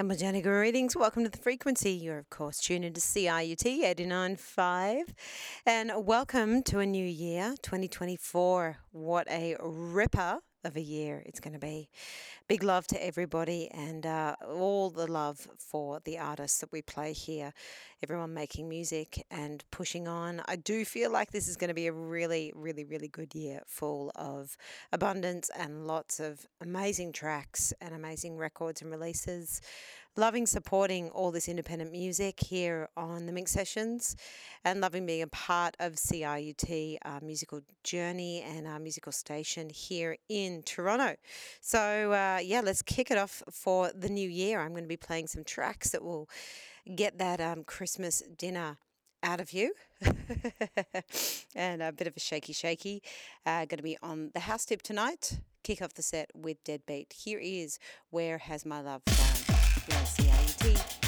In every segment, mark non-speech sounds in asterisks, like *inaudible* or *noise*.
And Bojana greetings. Welcome to the frequency. You're, of course, tuned into CIUT 89.5. And welcome to a new year, 2024. What a ripper of a year it's going to be. Big love to everybody and uh, all the love for the artists that we play here. Everyone making music and pushing on. I do feel like this is going to be a really, really, really good year full of abundance and lots of amazing tracks and amazing records and releases loving supporting all this independent music here on the Minx Sessions and loving being a part of CIUT our musical journey and our musical station here in Toronto. So, uh, yeah, let's kick it off for the new year. I'm going to be playing some tracks that will get that um, Christmas dinner out of you *laughs* and a bit of a shaky shaky uh, going to be on the house tip tonight kick off the set with deadbeat here is where has my love gone CIUT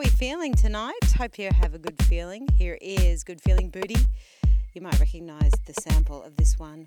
we feeling tonight? Hope you have a good feeling. Here is Good Feeling Booty. You might recognise the sample of this one.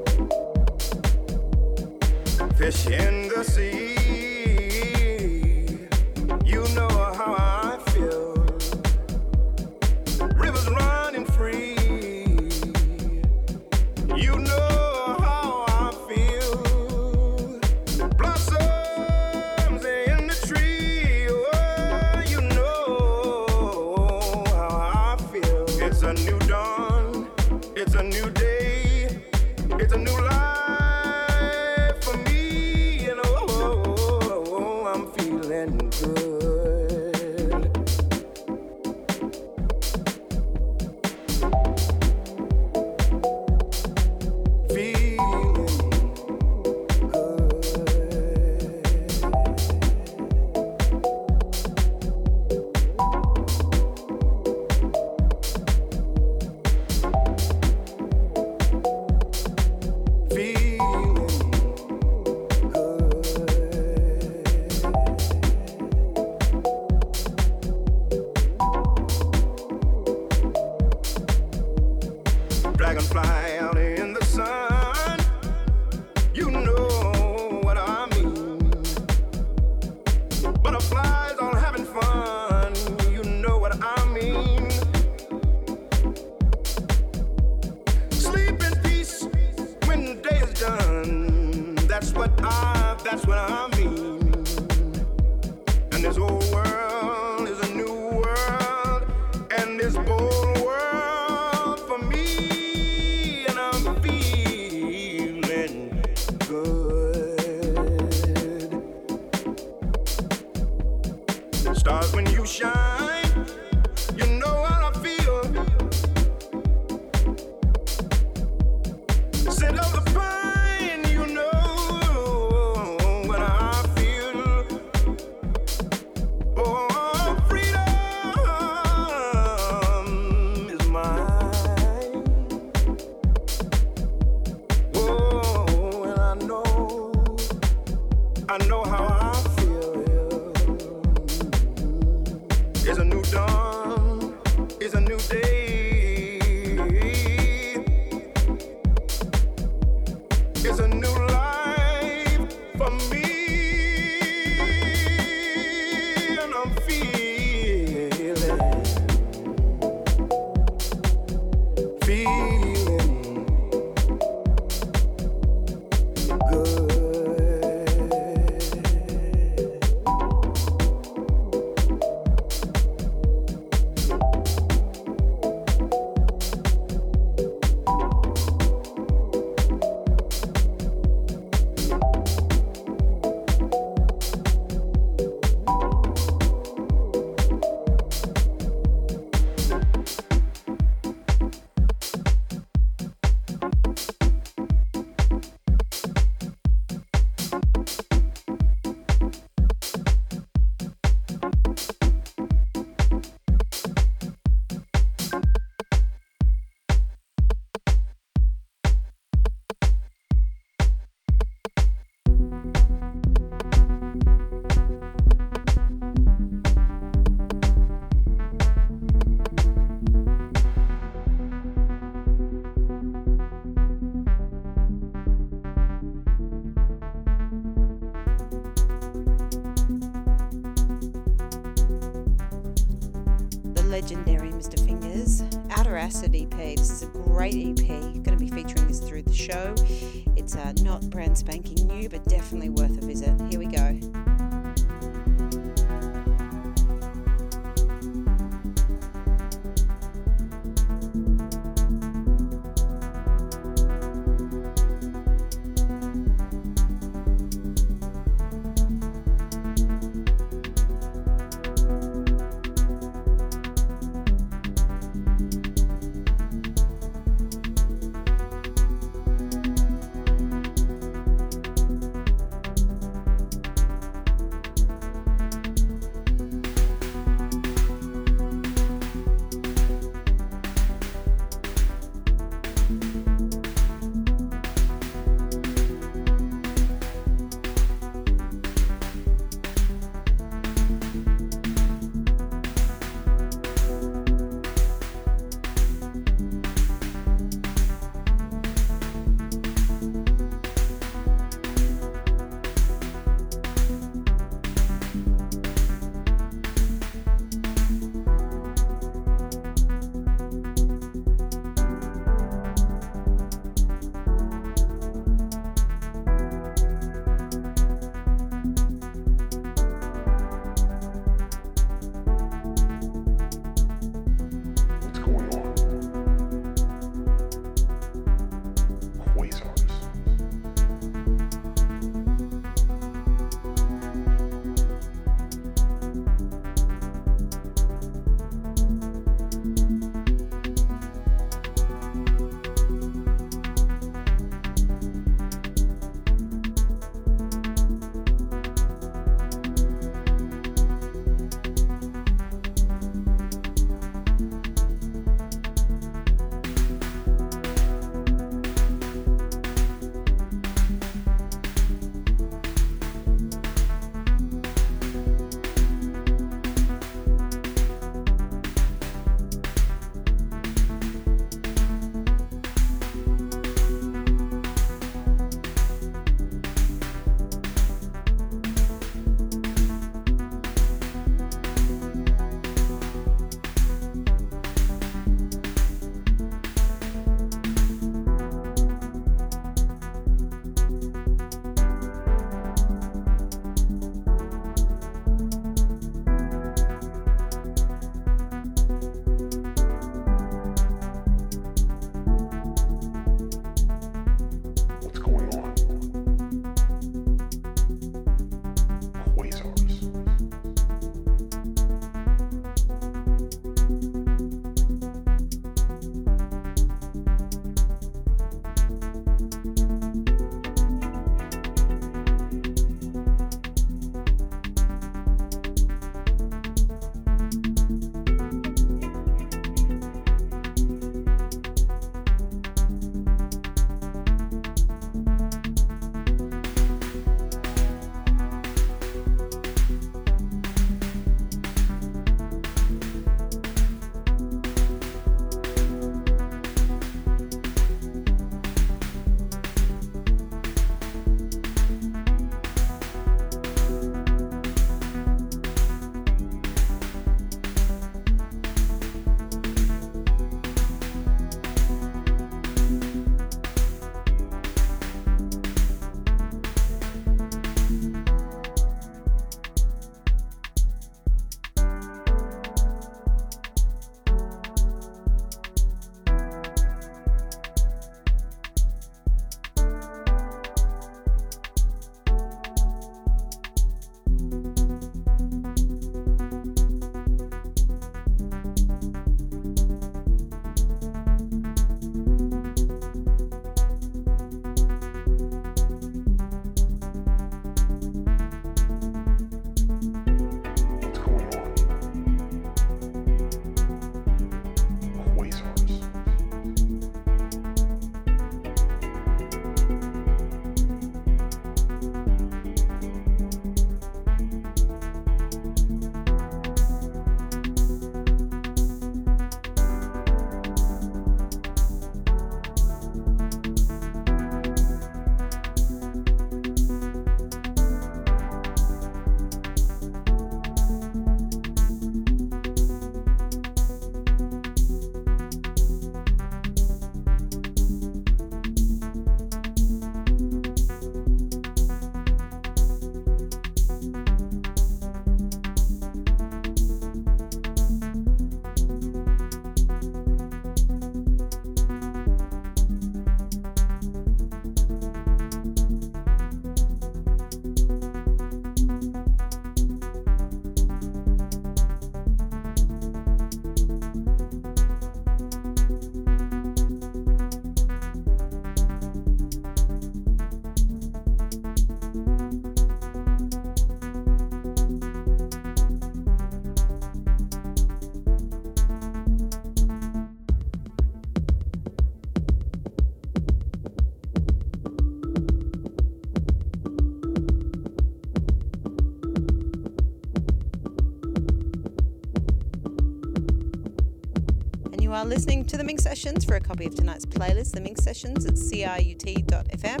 Listening to the Minx Sessions. For a copy of tonight's playlist, the Minx Sessions at ciut.fm,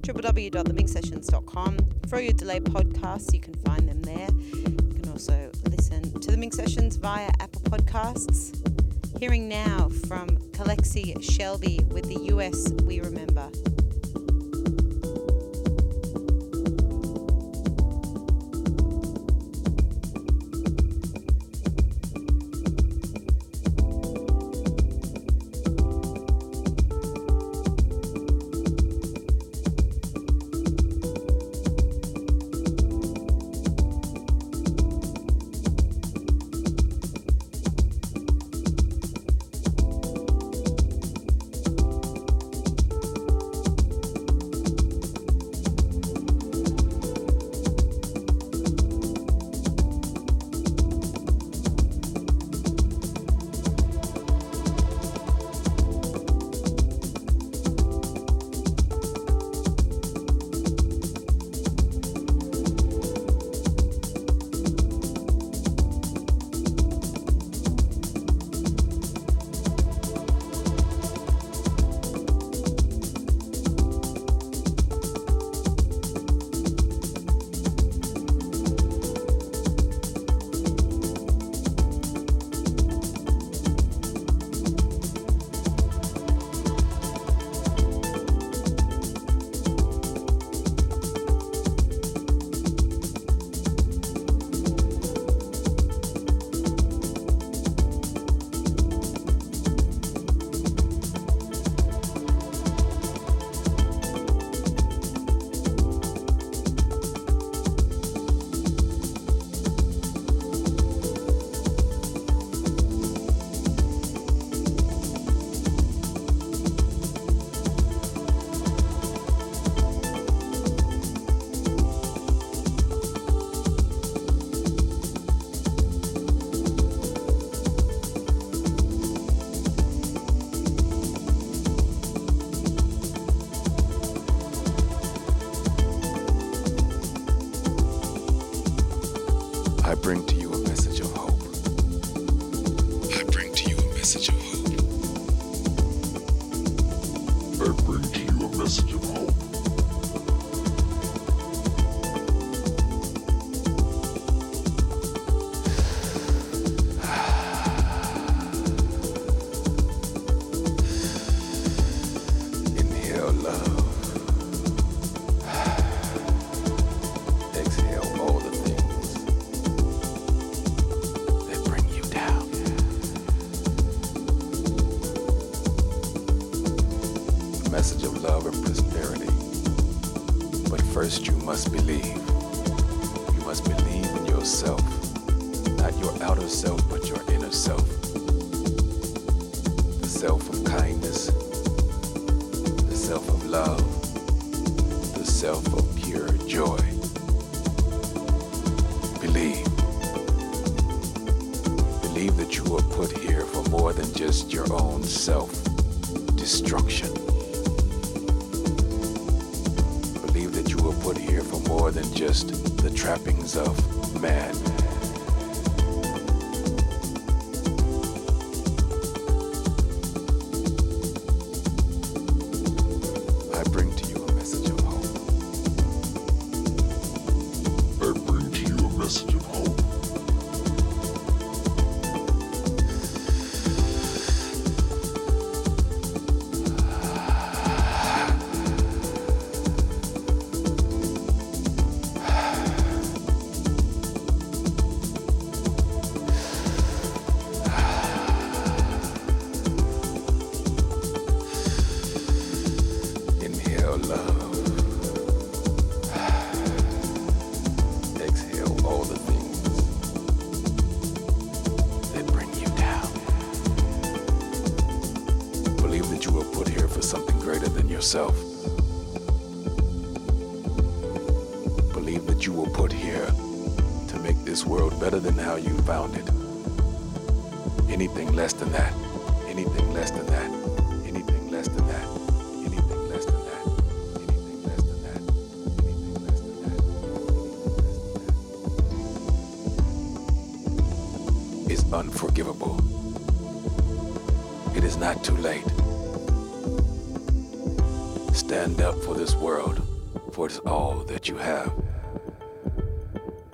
www.theminxsessions.com. For all your delayed podcasts, you can find them there. You can also listen to the Minx Sessions via Apple Podcasts. Hearing now from K-Alexi Shelby with the US We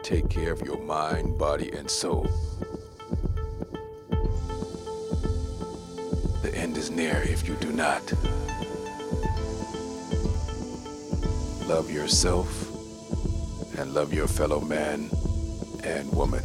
take care of your mind, body, and soul. The end is near if you do not. Love yourself and love your fellow man and woman.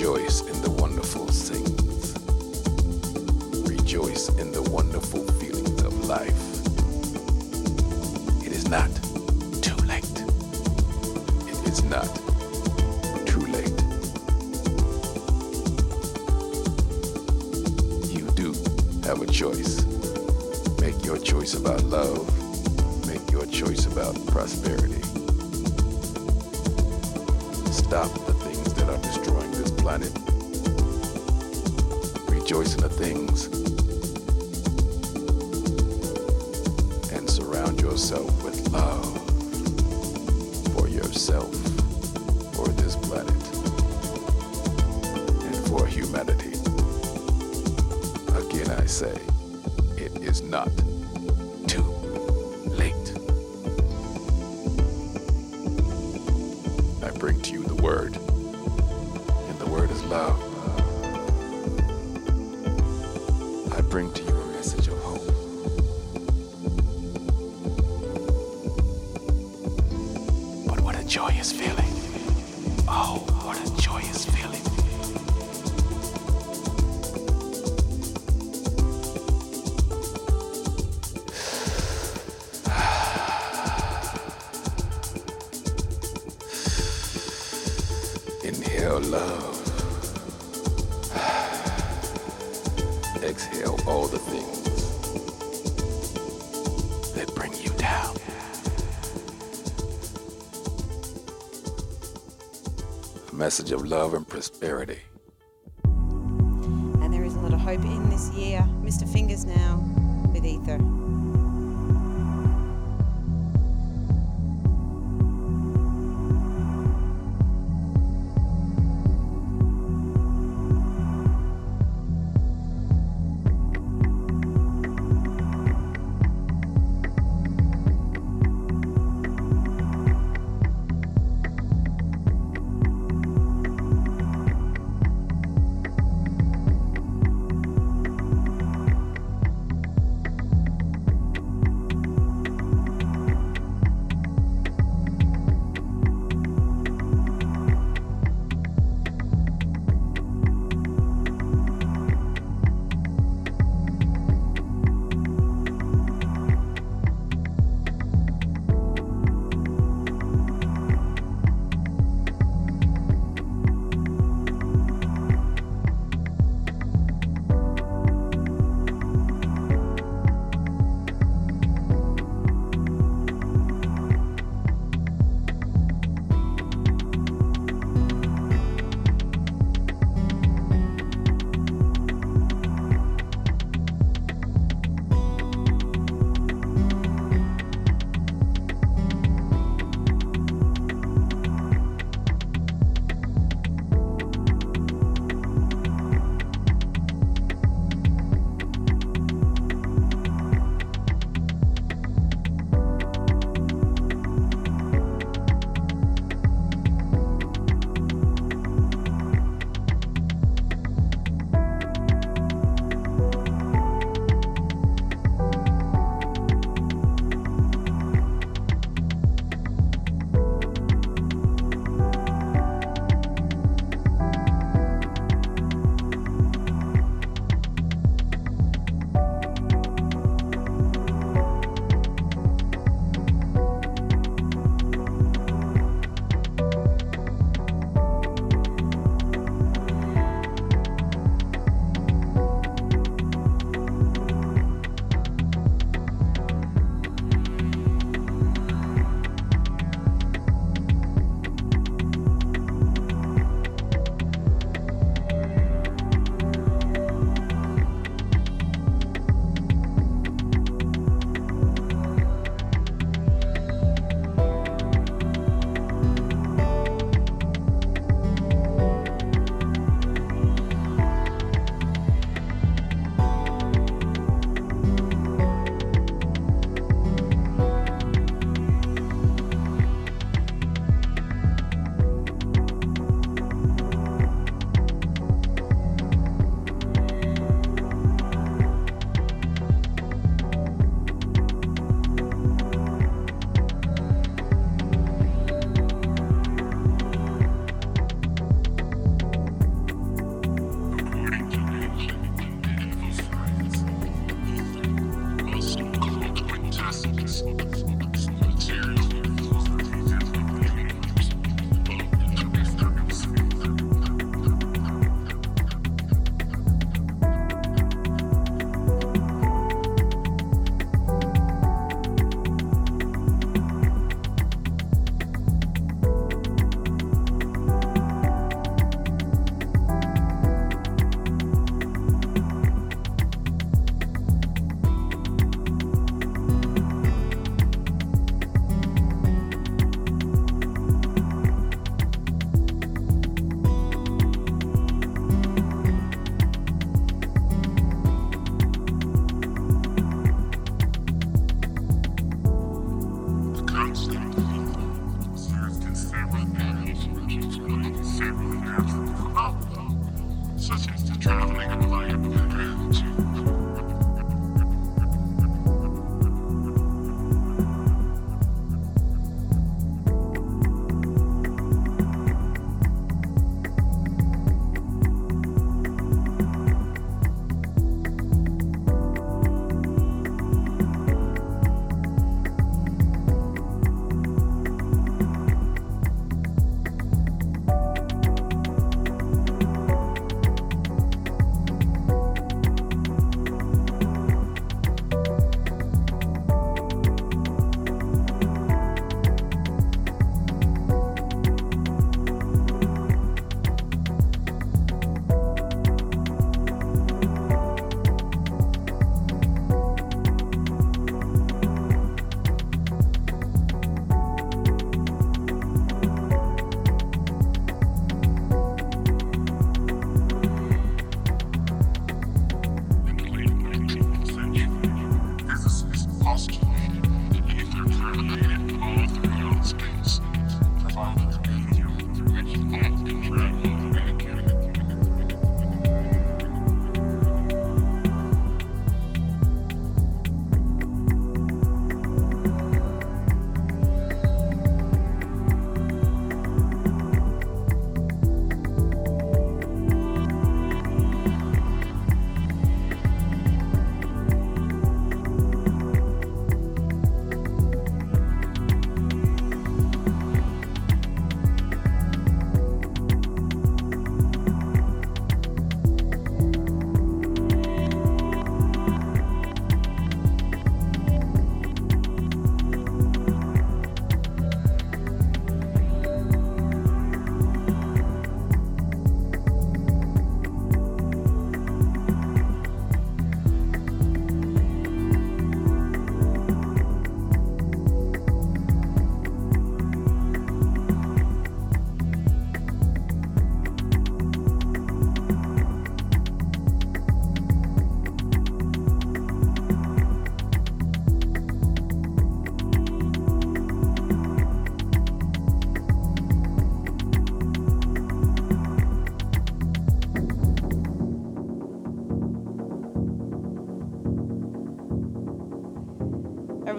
Rejoice in the wonderful things. Rejoice in the wonderful feelings of life. It is not too late. It is not too late. You do have a choice. Make your choice about love. Make your choice about prosperity. Stop planet. Rejoice in the things. And surround yourself with love for yourself, for this planet, and for humanity. Again, I say. message of love and prosperity.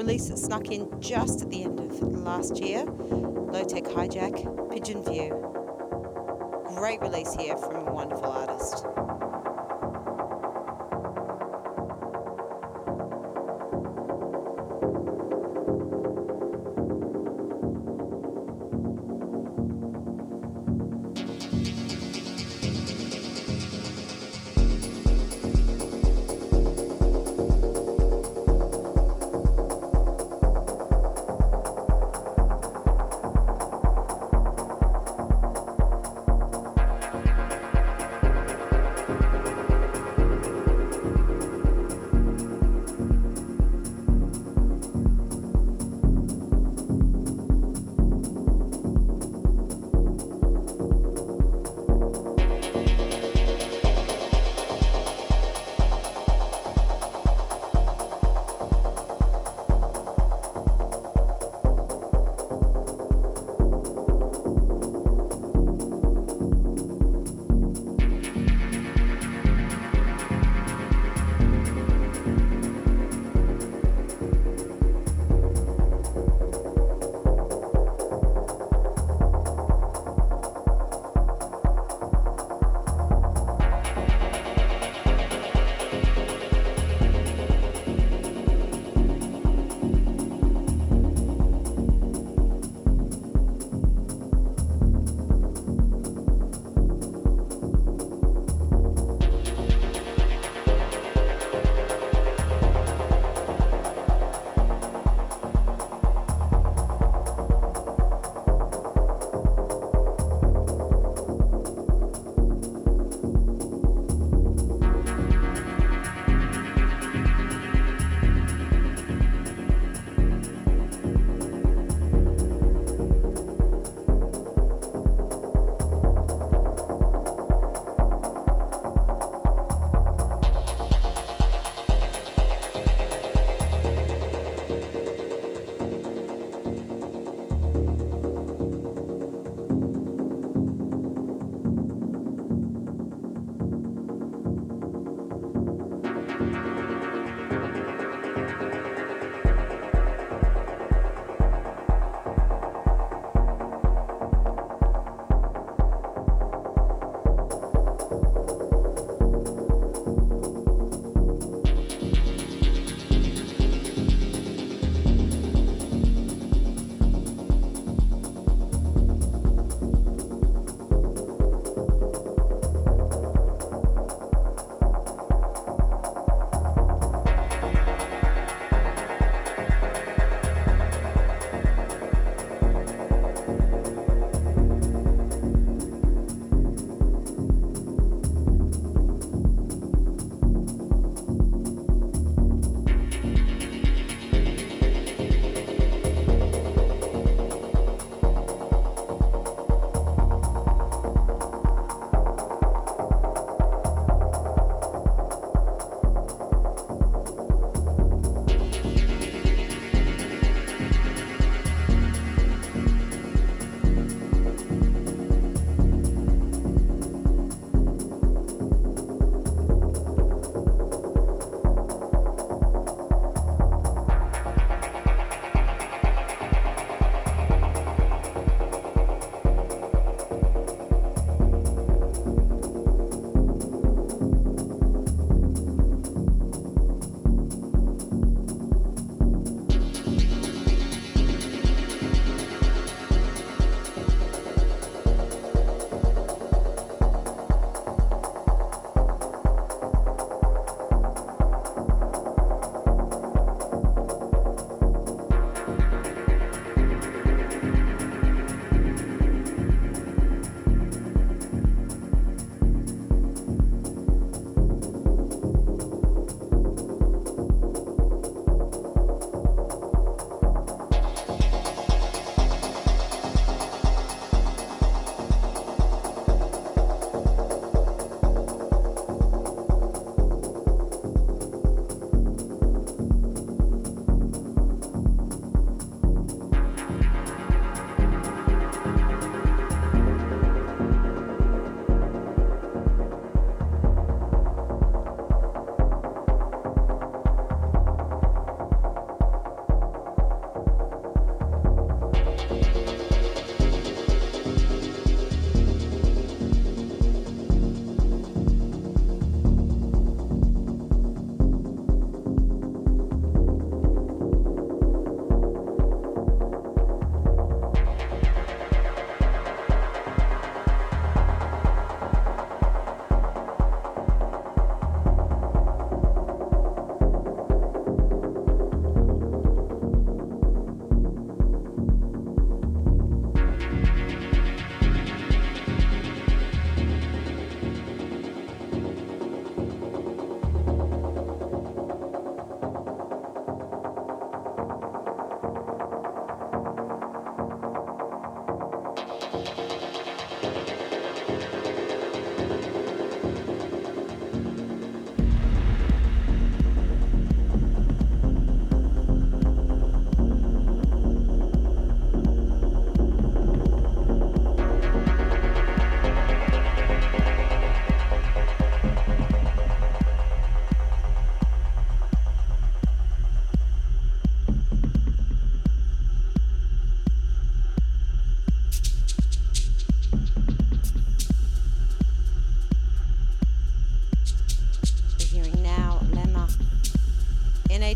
Release that snuck in just at the end of last year Lotech Hijack, Pigeon View. Great release here from a wonderful artist.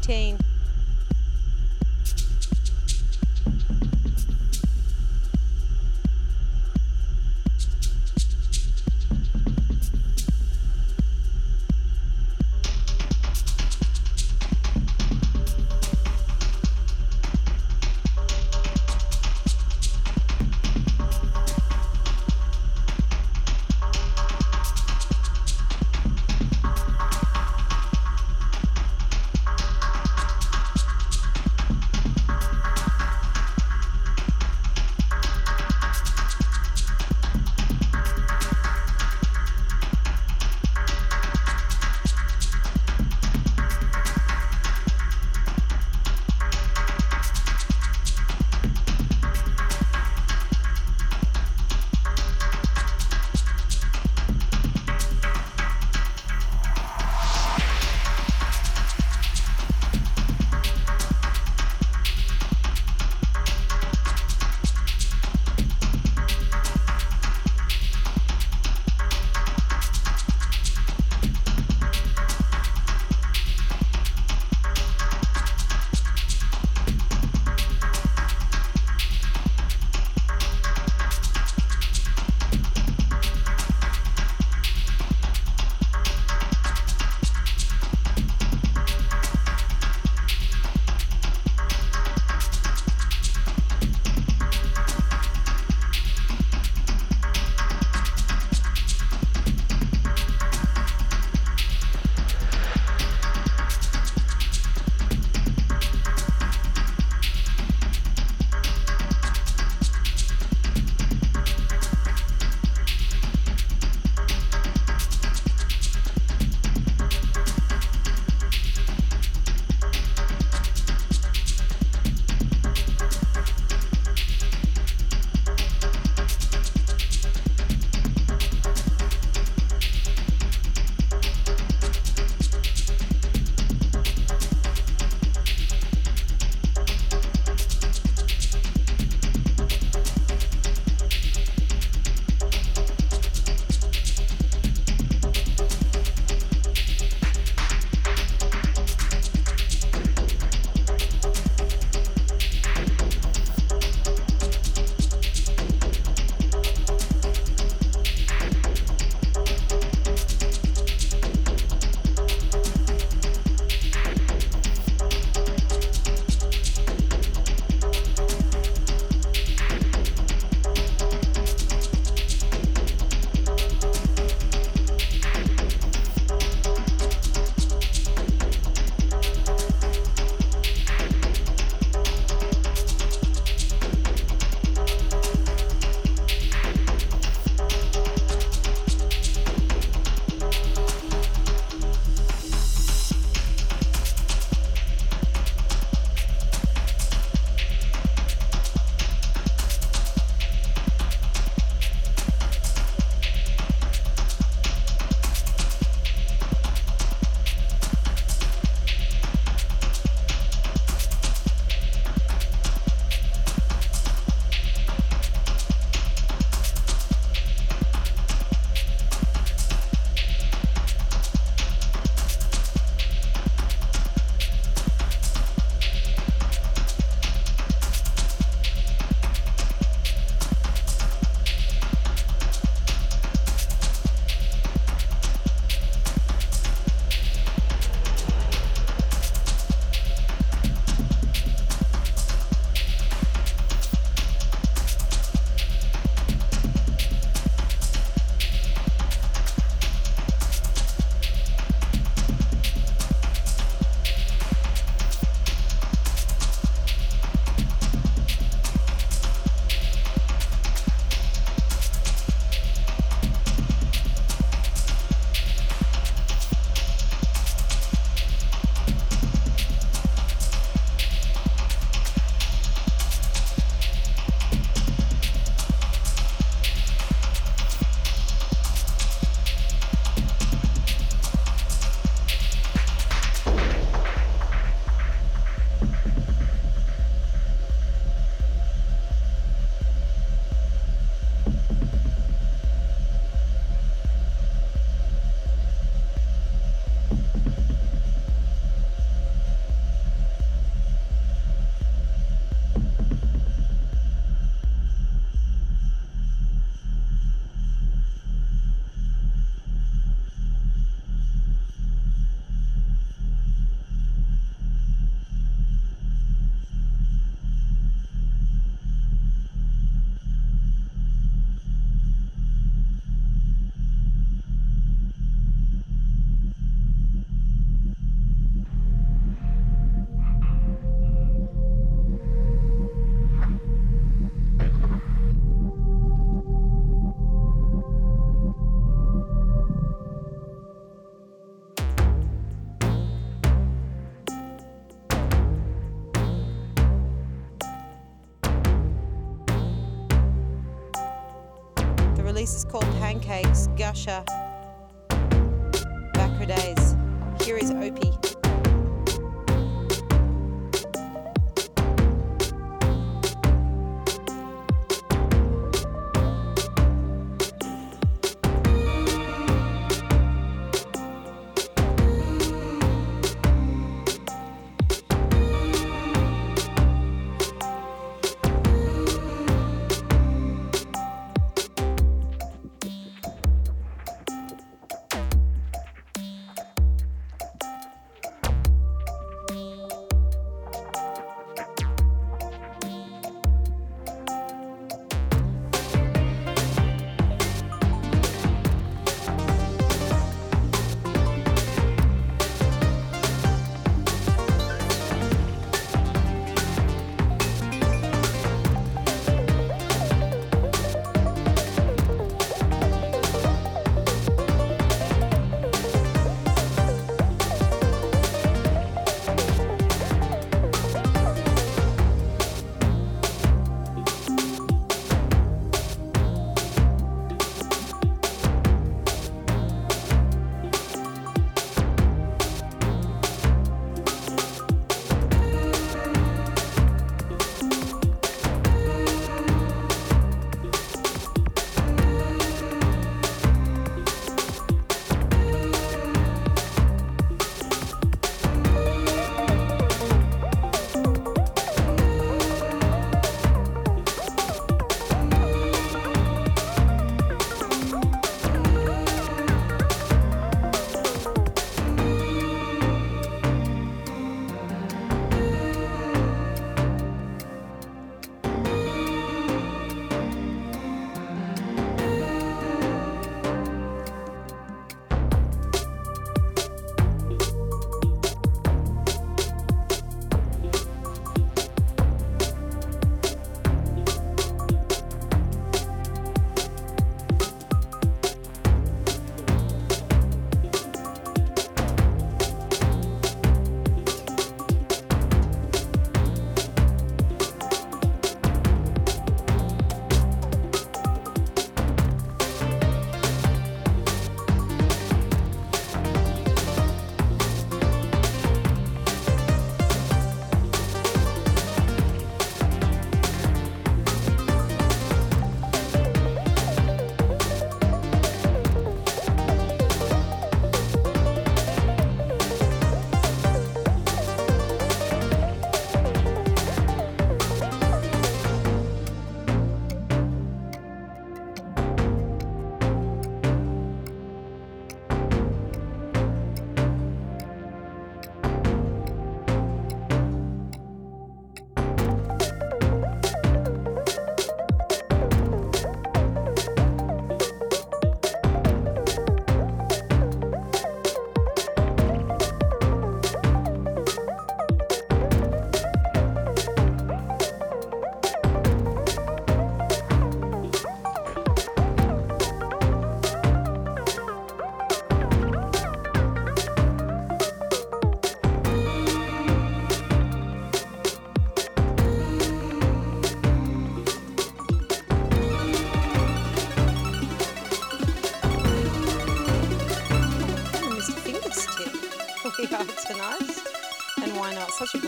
2018. Pancakes,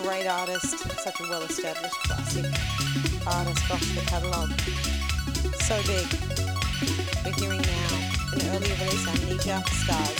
great artist, such a well established classic artist off the catalogue. So big. We're hearing now an earlier release, Amnesia Stars.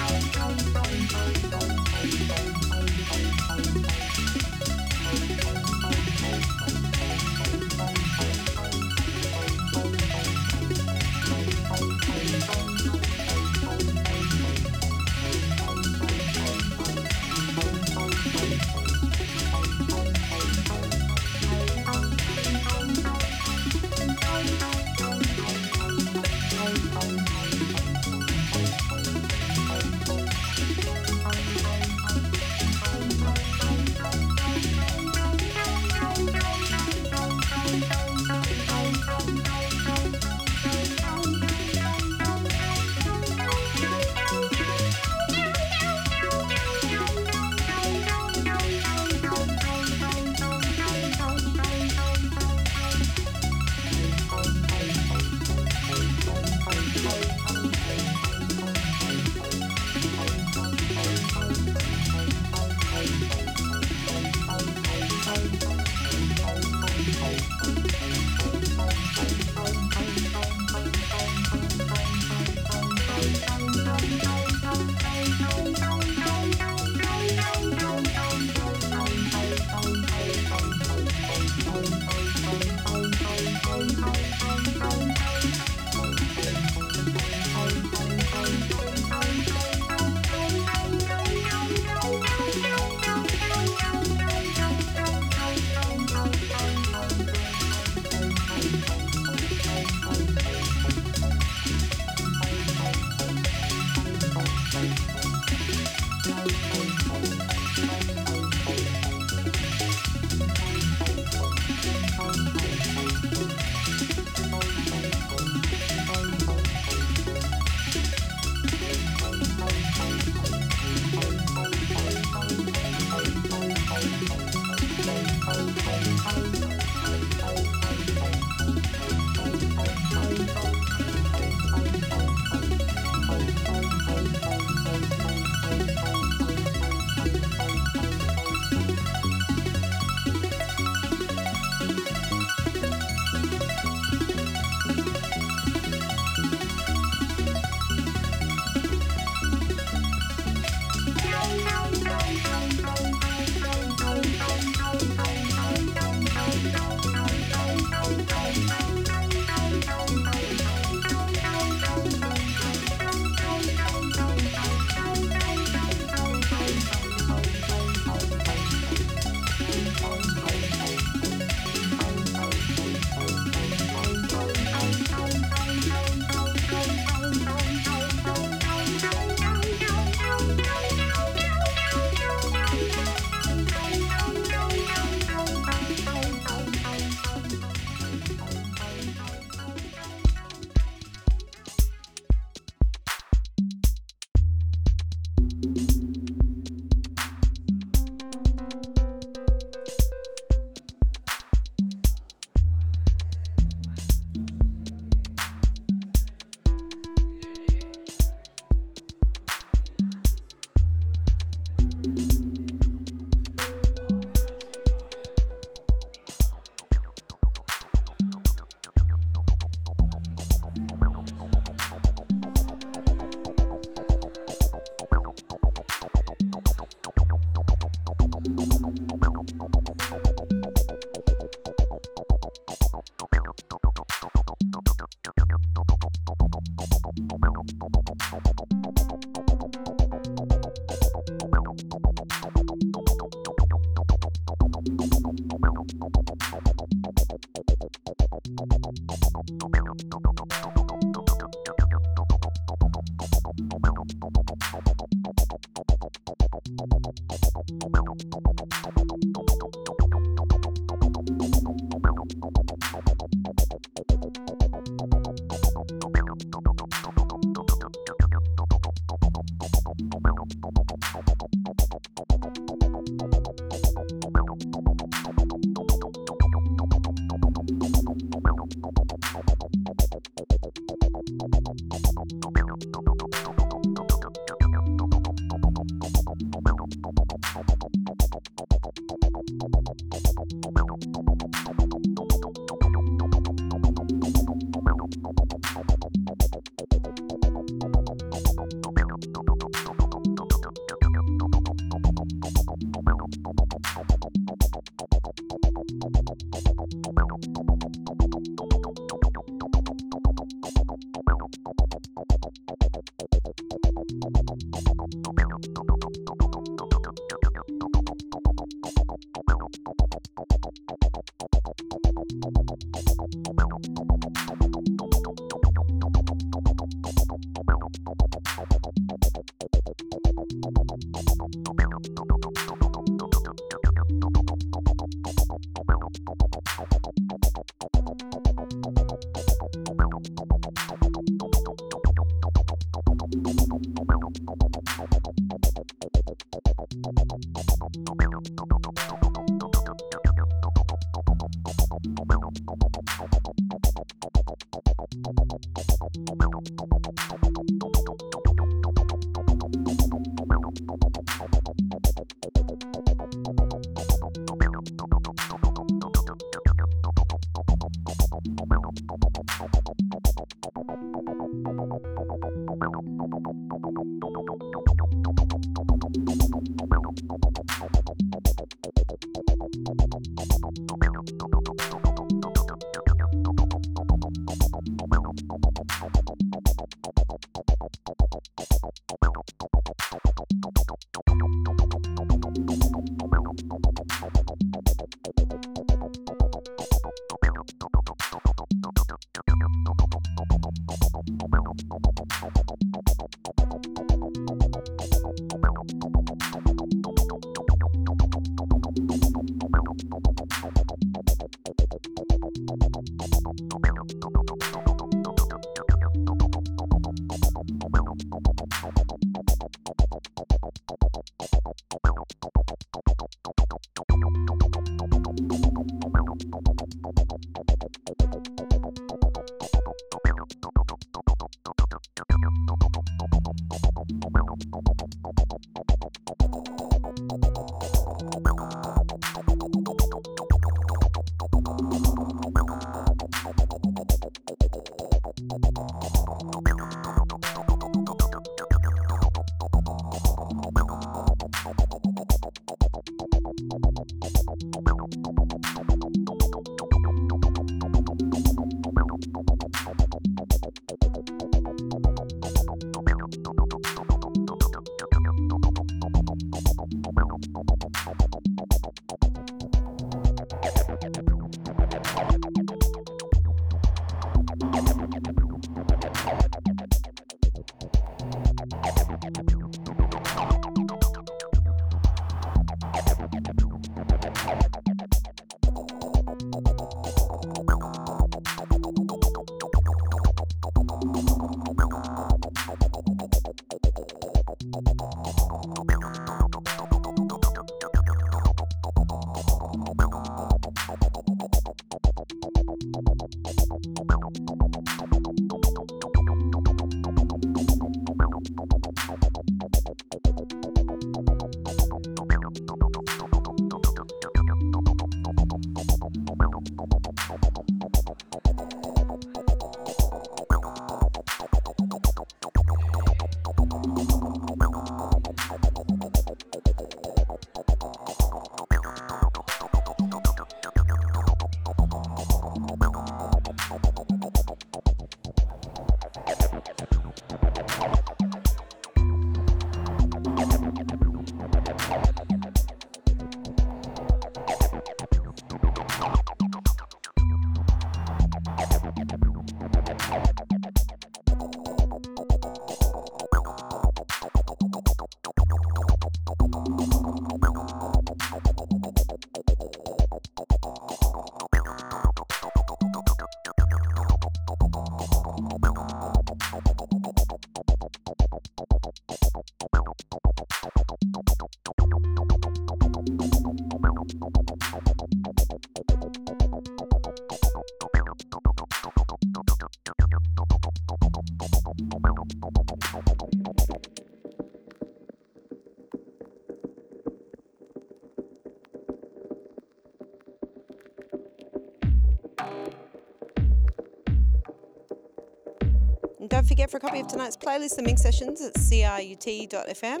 Forget for a copy of tonight's playlist, the Minx Sessions at crut.fm.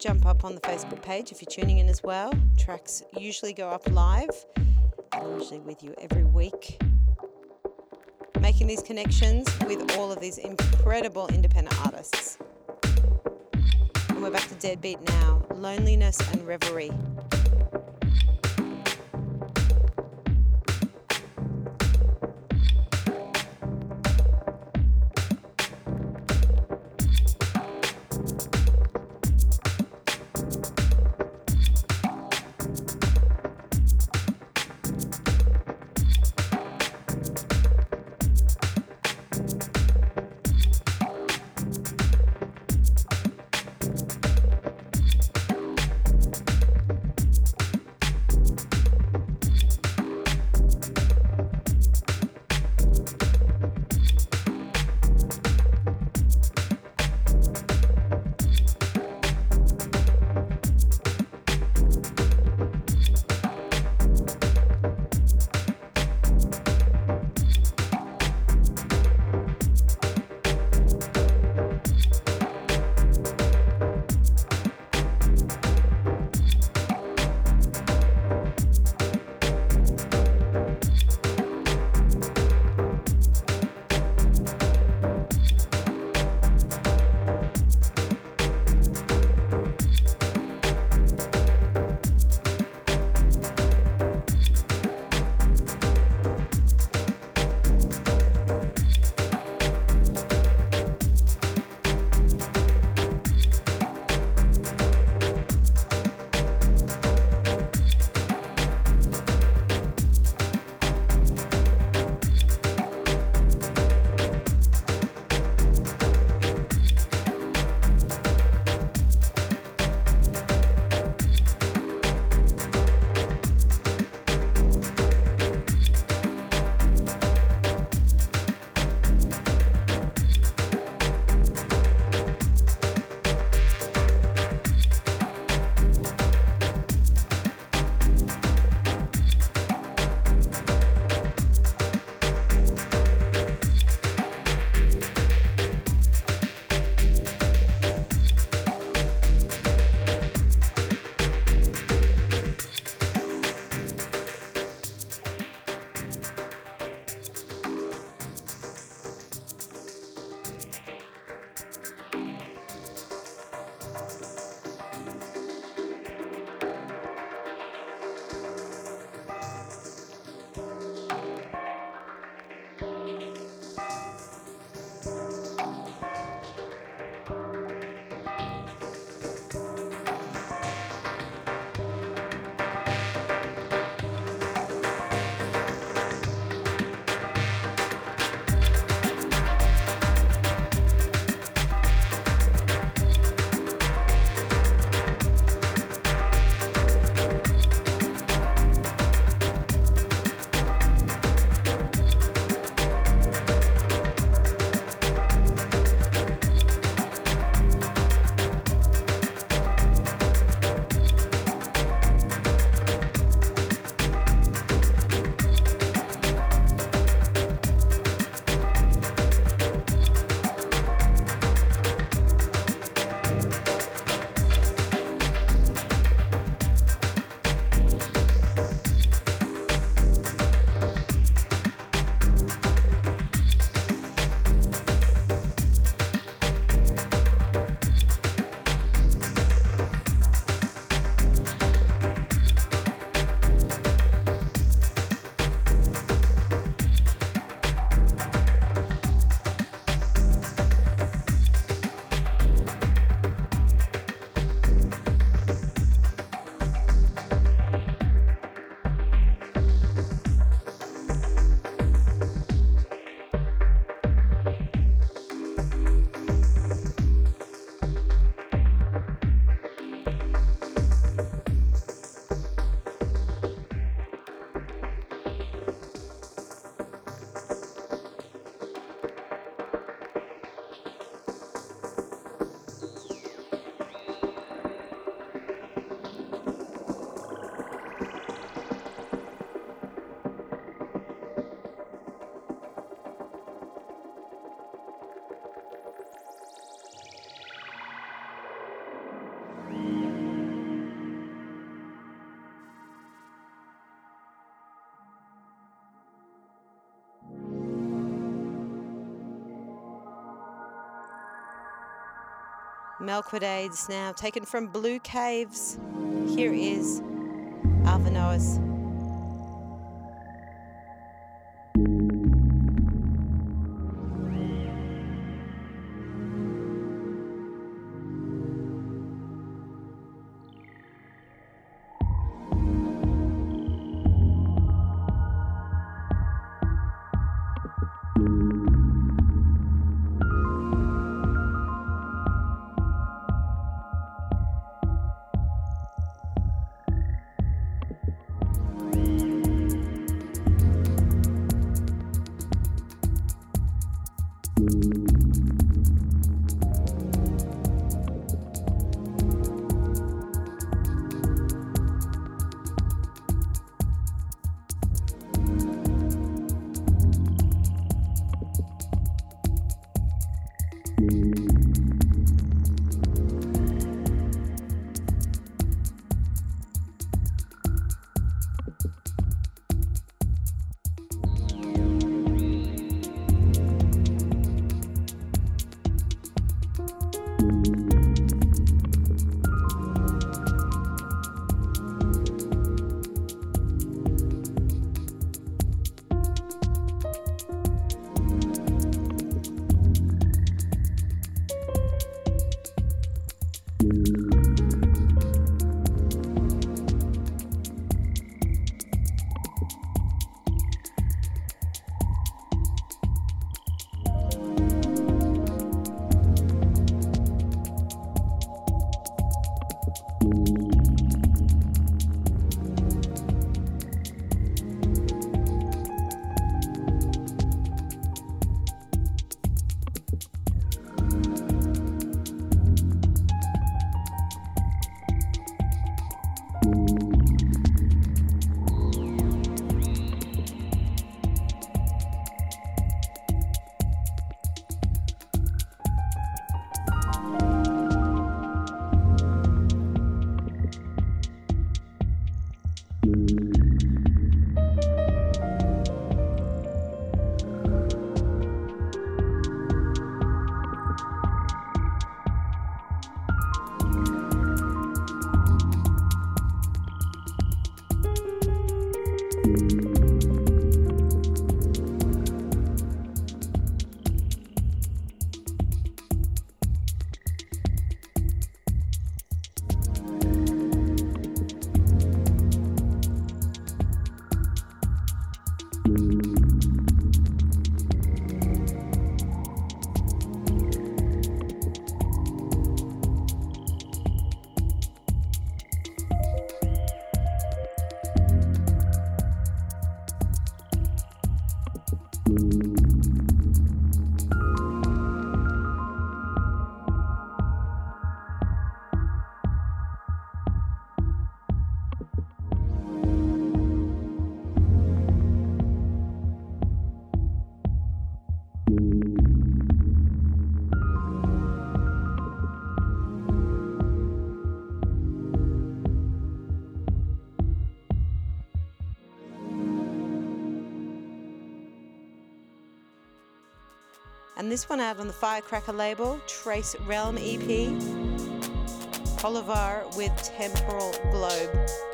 Jump up on the Facebook page if you're tuning in as well. Tracks usually go up live. I'm usually with you every week. Making these connections with all of these incredible independent artists. And we're back to Deadbeat now Loneliness and Revelry. Melquidades now, taken from Blue Caves. Here is Alvanoas. And this one out on the Firecracker label, Trace Realm EP, Bolivar with Temporal Globe.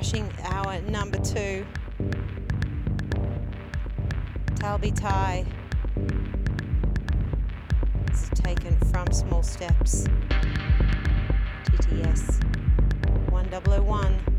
Refreshing hour number two. Talby. This is taken from Small Steps. TTS 1001.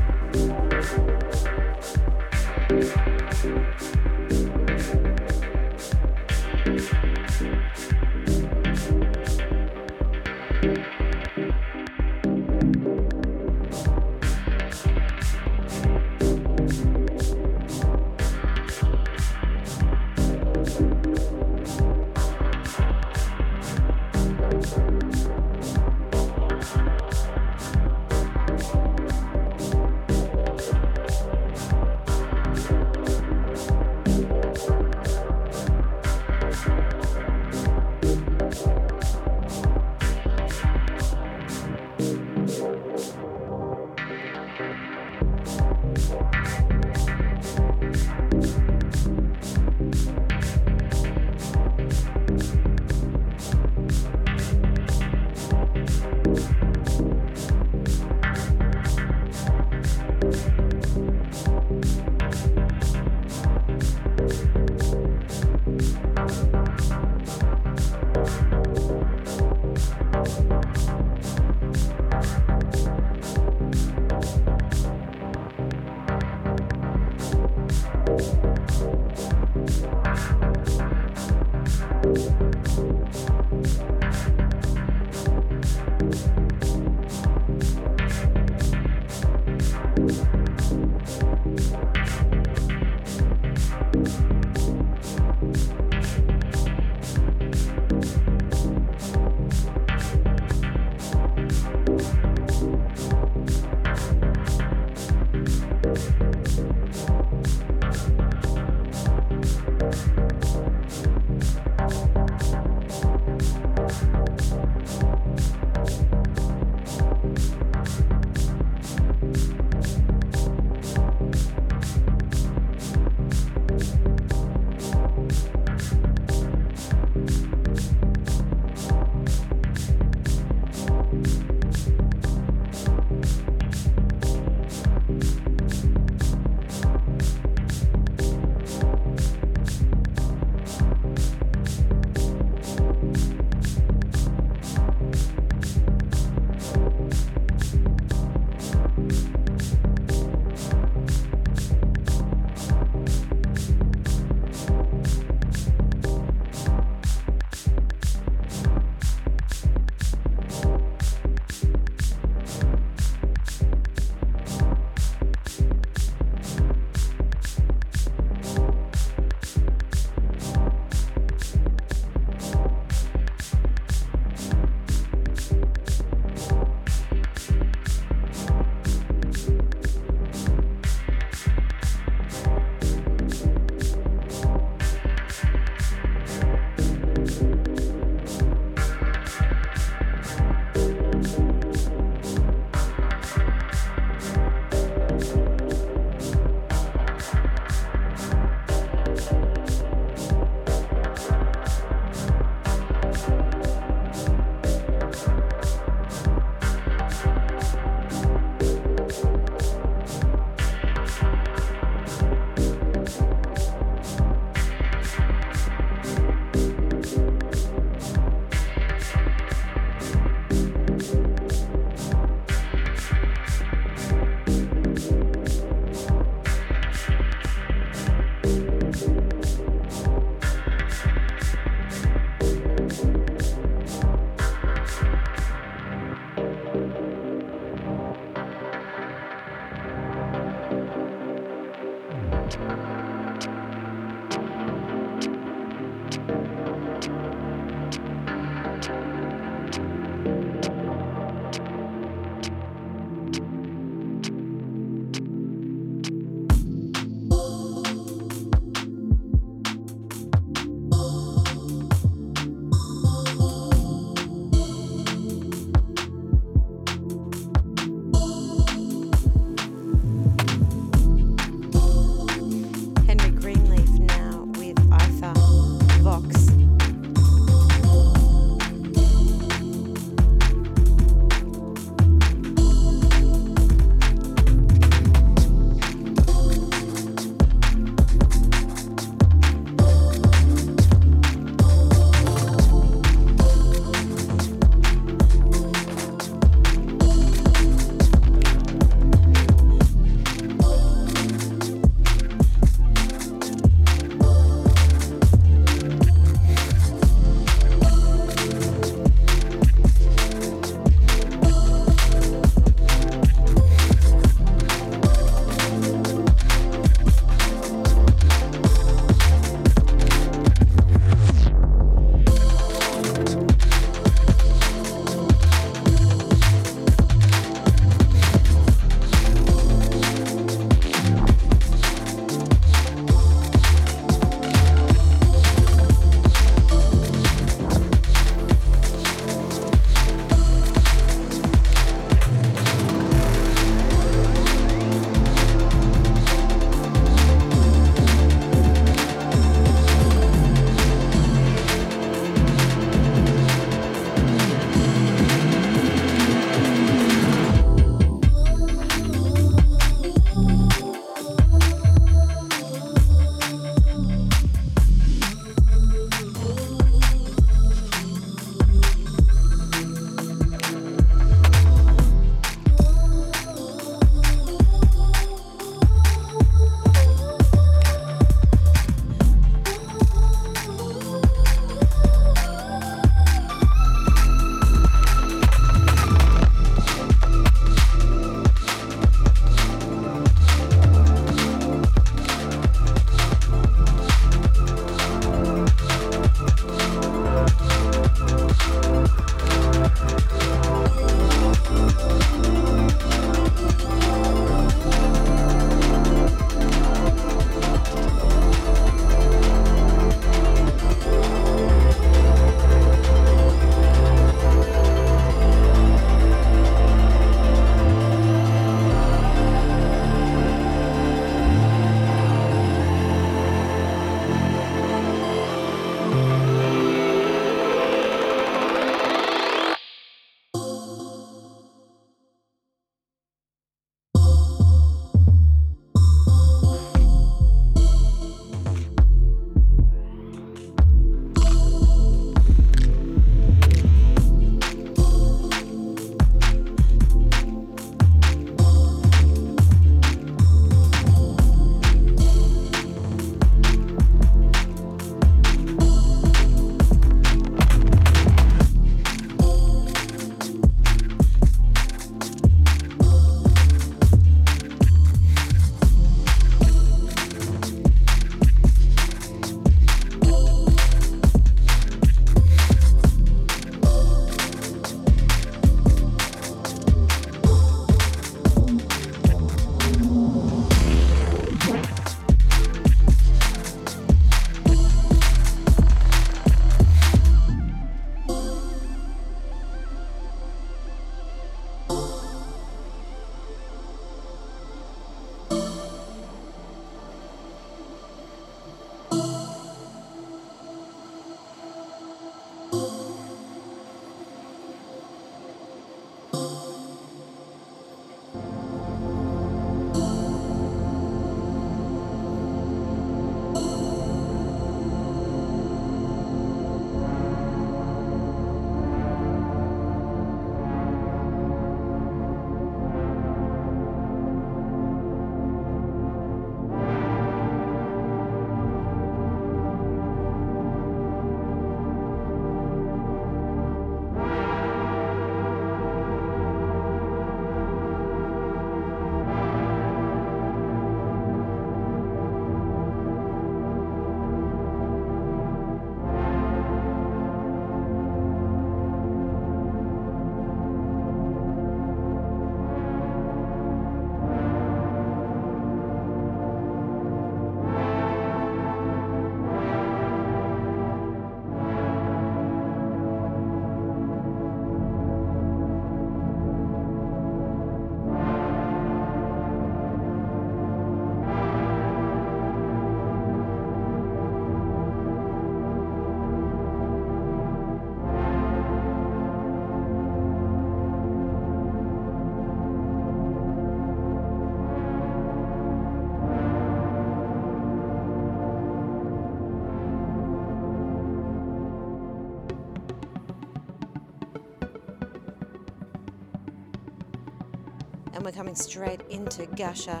And we're coming straight into Gusher,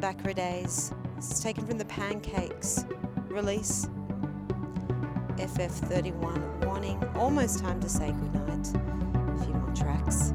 Bakra Days. It's taken from the Pancakes release. FF31 warning, almost time to say goodnight. A few more tracks.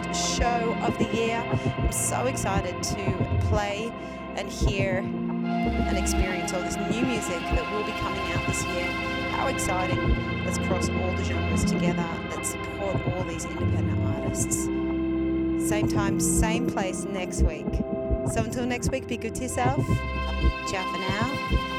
First show of the year. I'm so excited to play and hear and experience all this new music that will be coming out this year. How exciting! Let's cross all the genres together. Let's support all these independent artists. Same time, same place next week. So until next week, be good to yourself. Ciao for now.